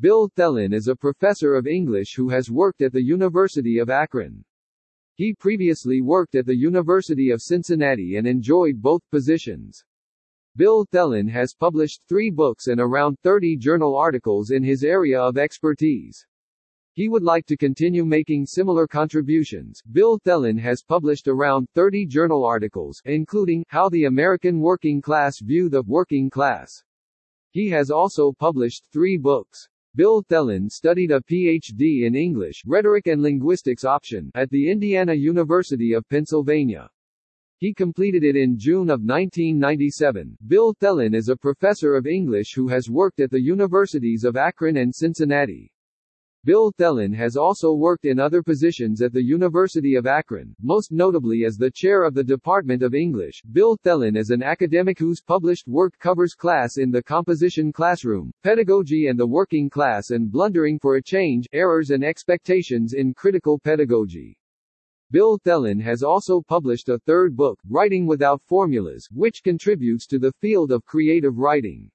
Bill Thelin is a professor of English who has worked at the University of Akron. He previously worked at the University of Cincinnati and enjoyed both positions. Bill Thelin has published three books and around 30 journal articles in his area of expertise. He would like to continue making similar contributions. Bill Thelin has published around 30 journal articles, including How the American Working Class View the Working Class. He has also published three books. Bill Thelin studied a Ph.D. in English, Rhetoric and Linguistics option at the Indiana University of Pennsylvania. He completed it in June of 1997. Bill Thelin is a professor of English who has worked at the universities of Akron and Cincinnati. Bill Thelin has also worked in other positions at the University of Akron, most notably as the chair of the Department of English. Bill Thelin is an academic whose published work covers class in the composition classroom, pedagogy and the working class and blundering for a change, errors and expectations in critical pedagogy. Bill Thelin has also published a third book, Writing Without Formulas, which contributes to the field of creative writing.